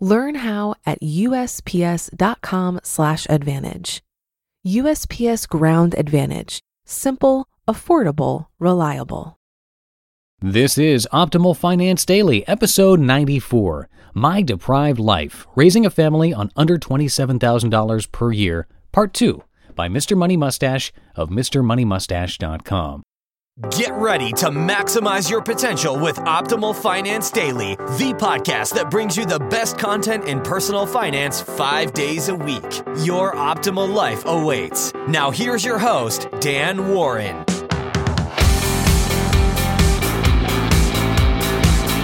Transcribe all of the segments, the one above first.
Learn how at usps.com/advantage. USPS Ground Advantage: simple, affordable, reliable. This is Optimal Finance Daily, episode 94. My Deprived Life: Raising a Family on Under $27,000 per Year, Part 2, by Mr. Money Mustache of MrMoneyMustache.com. Get ready to maximize your potential with Optimal Finance Daily, the podcast that brings you the best content in personal finance five days a week. Your optimal life awaits. Now, here's your host, Dan Warren.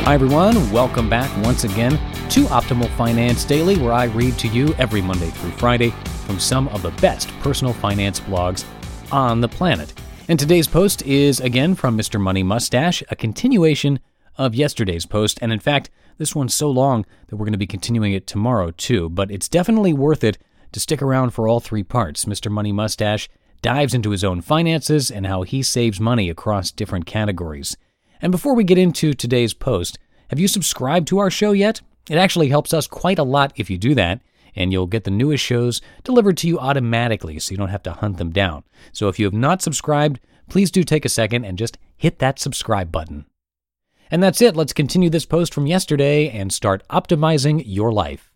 Hi, everyone. Welcome back once again to Optimal Finance Daily, where I read to you every Monday through Friday from some of the best personal finance blogs on the planet. And today's post is again from Mr. Money Mustache, a continuation of yesterday's post. And in fact, this one's so long that we're going to be continuing it tomorrow too. But it's definitely worth it to stick around for all three parts. Mr. Money Mustache dives into his own finances and how he saves money across different categories. And before we get into today's post, have you subscribed to our show yet? It actually helps us quite a lot if you do that and you'll get the newest shows delivered to you automatically so you don't have to hunt them down. So if you have not subscribed, please do take a second and just hit that subscribe button. And that's it. Let's continue this post from yesterday and start optimizing your life.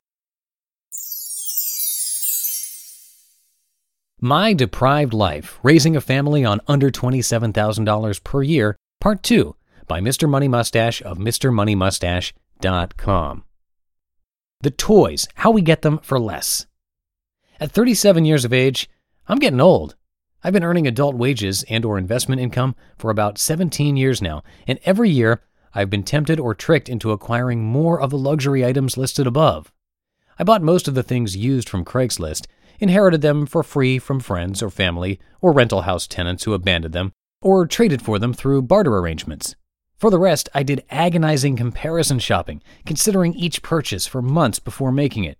My Deprived Life Raising a Family on Under $27,000 per Year, Part 2 by Mr. Money Mustache of MrMoneyMustache.com. The toys, how we get them for less. At 37 years of age, I'm getting old. I've been earning adult wages and or investment income for about 17 years now, and every year I've been tempted or tricked into acquiring more of the luxury items listed above. I bought most of the things used from Craigslist, inherited them for free from friends or family or rental house tenants who abandoned them, or traded for them through barter arrangements. For the rest, I did agonizing comparison shopping, considering each purchase for months before making it.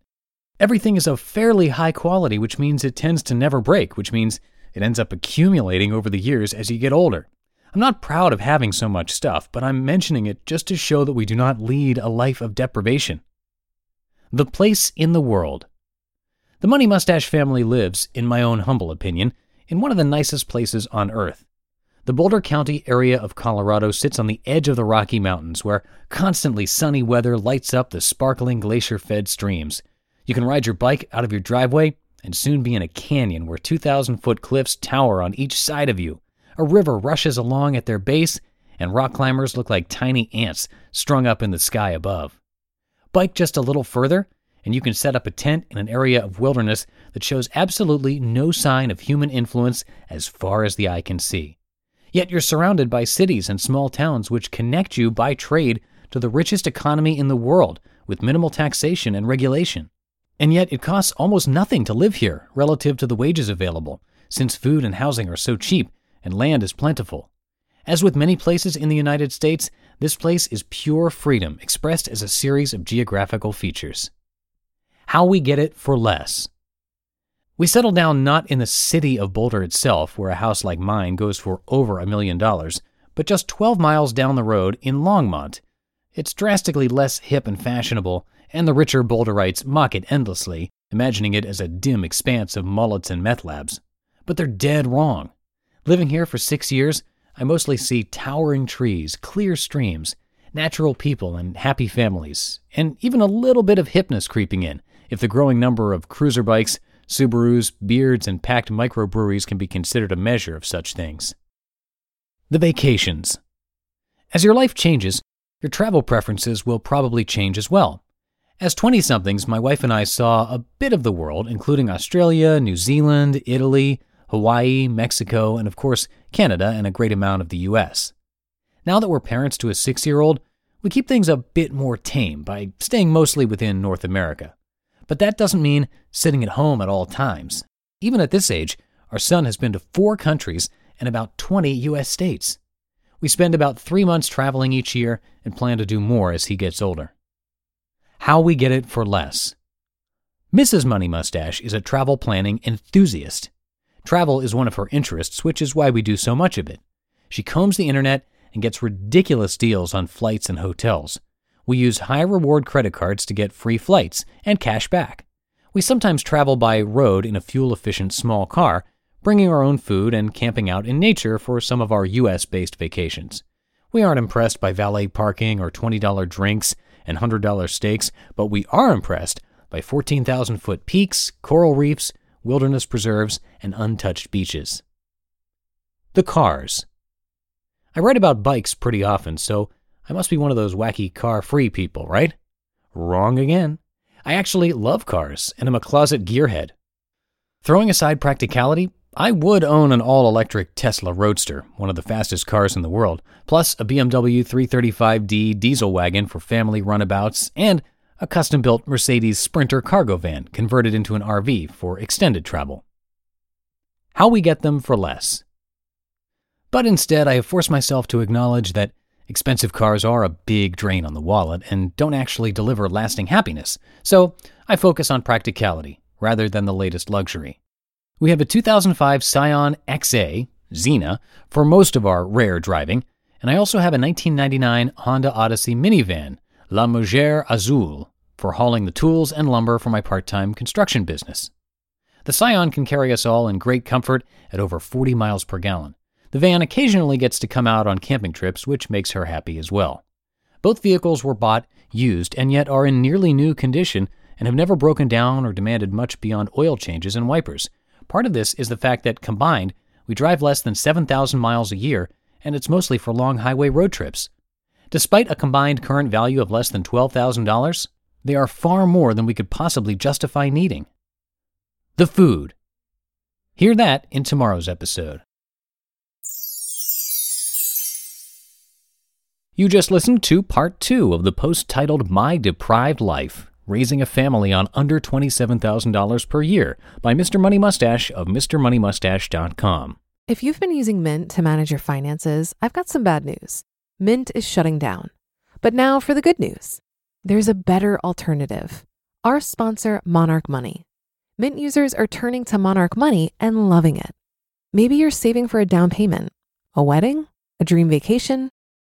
Everything is of fairly high quality, which means it tends to never break, which means it ends up accumulating over the years as you get older. I'm not proud of having so much stuff, but I'm mentioning it just to show that we do not lead a life of deprivation. The place in the world. The Money Mustache family lives, in my own humble opinion, in one of the nicest places on earth. The Boulder County area of Colorado sits on the edge of the Rocky Mountains, where constantly sunny weather lights up the sparkling glacier fed streams. You can ride your bike out of your driveway and soon be in a canyon where 2,000 foot cliffs tower on each side of you. A river rushes along at their base, and rock climbers look like tiny ants strung up in the sky above. Bike just a little further, and you can set up a tent in an area of wilderness that shows absolutely no sign of human influence as far as the eye can see. Yet you're surrounded by cities and small towns which connect you by trade to the richest economy in the world with minimal taxation and regulation. And yet it costs almost nothing to live here relative to the wages available, since food and housing are so cheap and land is plentiful. As with many places in the United States, this place is pure freedom expressed as a series of geographical features. How we get it for less. We settled down not in the city of Boulder itself, where a house like mine goes for over a million dollars, but just 12 miles down the road in Longmont. It's drastically less hip and fashionable, and the richer Boulderites mock it endlessly, imagining it as a dim expanse of mullets and meth labs. But they're dead wrong. Living here for six years, I mostly see towering trees, clear streams, natural people, and happy families, and even a little bit of hipness creeping in if the growing number of cruiser bikes, Subarus, beards, and packed microbreweries can be considered a measure of such things. The vacations. As your life changes, your travel preferences will probably change as well. As 20 somethings, my wife and I saw a bit of the world, including Australia, New Zealand, Italy, Hawaii, Mexico, and of course, Canada and a great amount of the US. Now that we're parents to a six year old, we keep things a bit more tame by staying mostly within North America. But that doesn't mean sitting at home at all times. Even at this age, our son has been to four countries and about 20 U.S. states. We spend about three months traveling each year and plan to do more as he gets older. How we get it for less. Mrs. Money Mustache is a travel planning enthusiast. Travel is one of her interests, which is why we do so much of it. She combs the internet and gets ridiculous deals on flights and hotels. We use high reward credit cards to get free flights and cash back. We sometimes travel by road in a fuel efficient small car, bringing our own food and camping out in nature for some of our US based vacations. We aren't impressed by valet parking or $20 drinks and $100 steaks, but we are impressed by 14,000 foot peaks, coral reefs, wilderness preserves, and untouched beaches. The cars. I write about bikes pretty often, so I must be one of those wacky car free people, right? Wrong again. I actually love cars and am a closet gearhead. Throwing aside practicality, I would own an all electric Tesla Roadster, one of the fastest cars in the world, plus a BMW 335D diesel wagon for family runabouts, and a custom built Mercedes Sprinter cargo van converted into an RV for extended travel. How we get them for less. But instead, I have forced myself to acknowledge that expensive cars are a big drain on the wallet and don't actually deliver lasting happiness, so I focus on practicality rather than the latest luxury. We have a 2005 Scion XA, Xena, for most of our rare driving, and I also have a 1999 Honda Odyssey minivan, La Mujer Azul, for hauling the tools and lumber for my part time construction business. The Scion can carry us all in great comfort at over 40 miles per gallon. The van occasionally gets to come out on camping trips, which makes her happy as well. Both vehicles were bought used and yet are in nearly new condition and have never broken down or demanded much beyond oil changes and wipers. Part of this is the fact that combined, we drive less than 7,000 miles a year, and it's mostly for long highway road trips. Despite a combined current value of less than $12,000, they are far more than we could possibly justify needing. The food. Hear that in tomorrow's episode. You just listened to part two of the post titled My Deprived Life Raising a Family on Under $27,000 per Year by Mr. Money Mustache of MrMoneyMustache.com. If you've been using Mint to manage your finances, I've got some bad news. Mint is shutting down. But now for the good news there's a better alternative. Our sponsor, Monarch Money. Mint users are turning to Monarch Money and loving it. Maybe you're saving for a down payment, a wedding, a dream vacation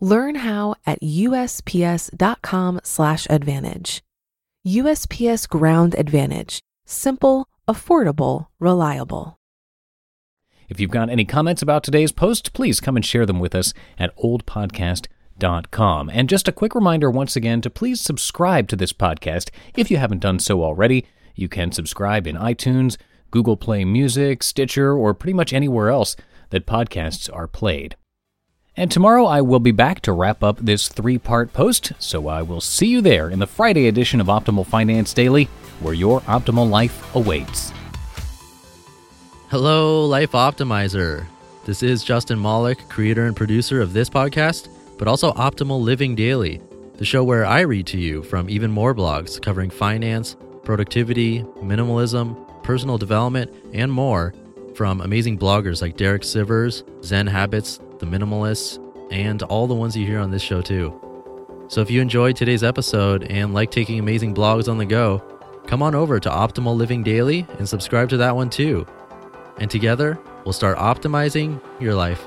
Learn how at usps.com/advantage. USPS Ground Advantage: simple, affordable, reliable. If you've got any comments about today's post, please come and share them with us at oldpodcast.com. And just a quick reminder once again to please subscribe to this podcast if you haven't done so already. You can subscribe in iTunes, Google Play Music, Stitcher, or pretty much anywhere else that podcasts are played. And tomorrow I will be back to wrap up this three part post, so I will see you there in the Friday edition of Optimal Finance Daily, where your optimal life awaits. Hello, Life Optimizer. This is Justin Malik, creator and producer of this podcast but also Optimal Living Daily, the show where I read to you from even more blogs covering finance, productivity, minimalism, personal development, and more from amazing bloggers like Derek Sivers, Zen Habits, The Minimalists, and all the ones you hear on this show too. So if you enjoyed today's episode and like taking amazing blogs on the go, come on over to Optimal Living Daily and subscribe to that one too. And together, we'll start optimizing your life.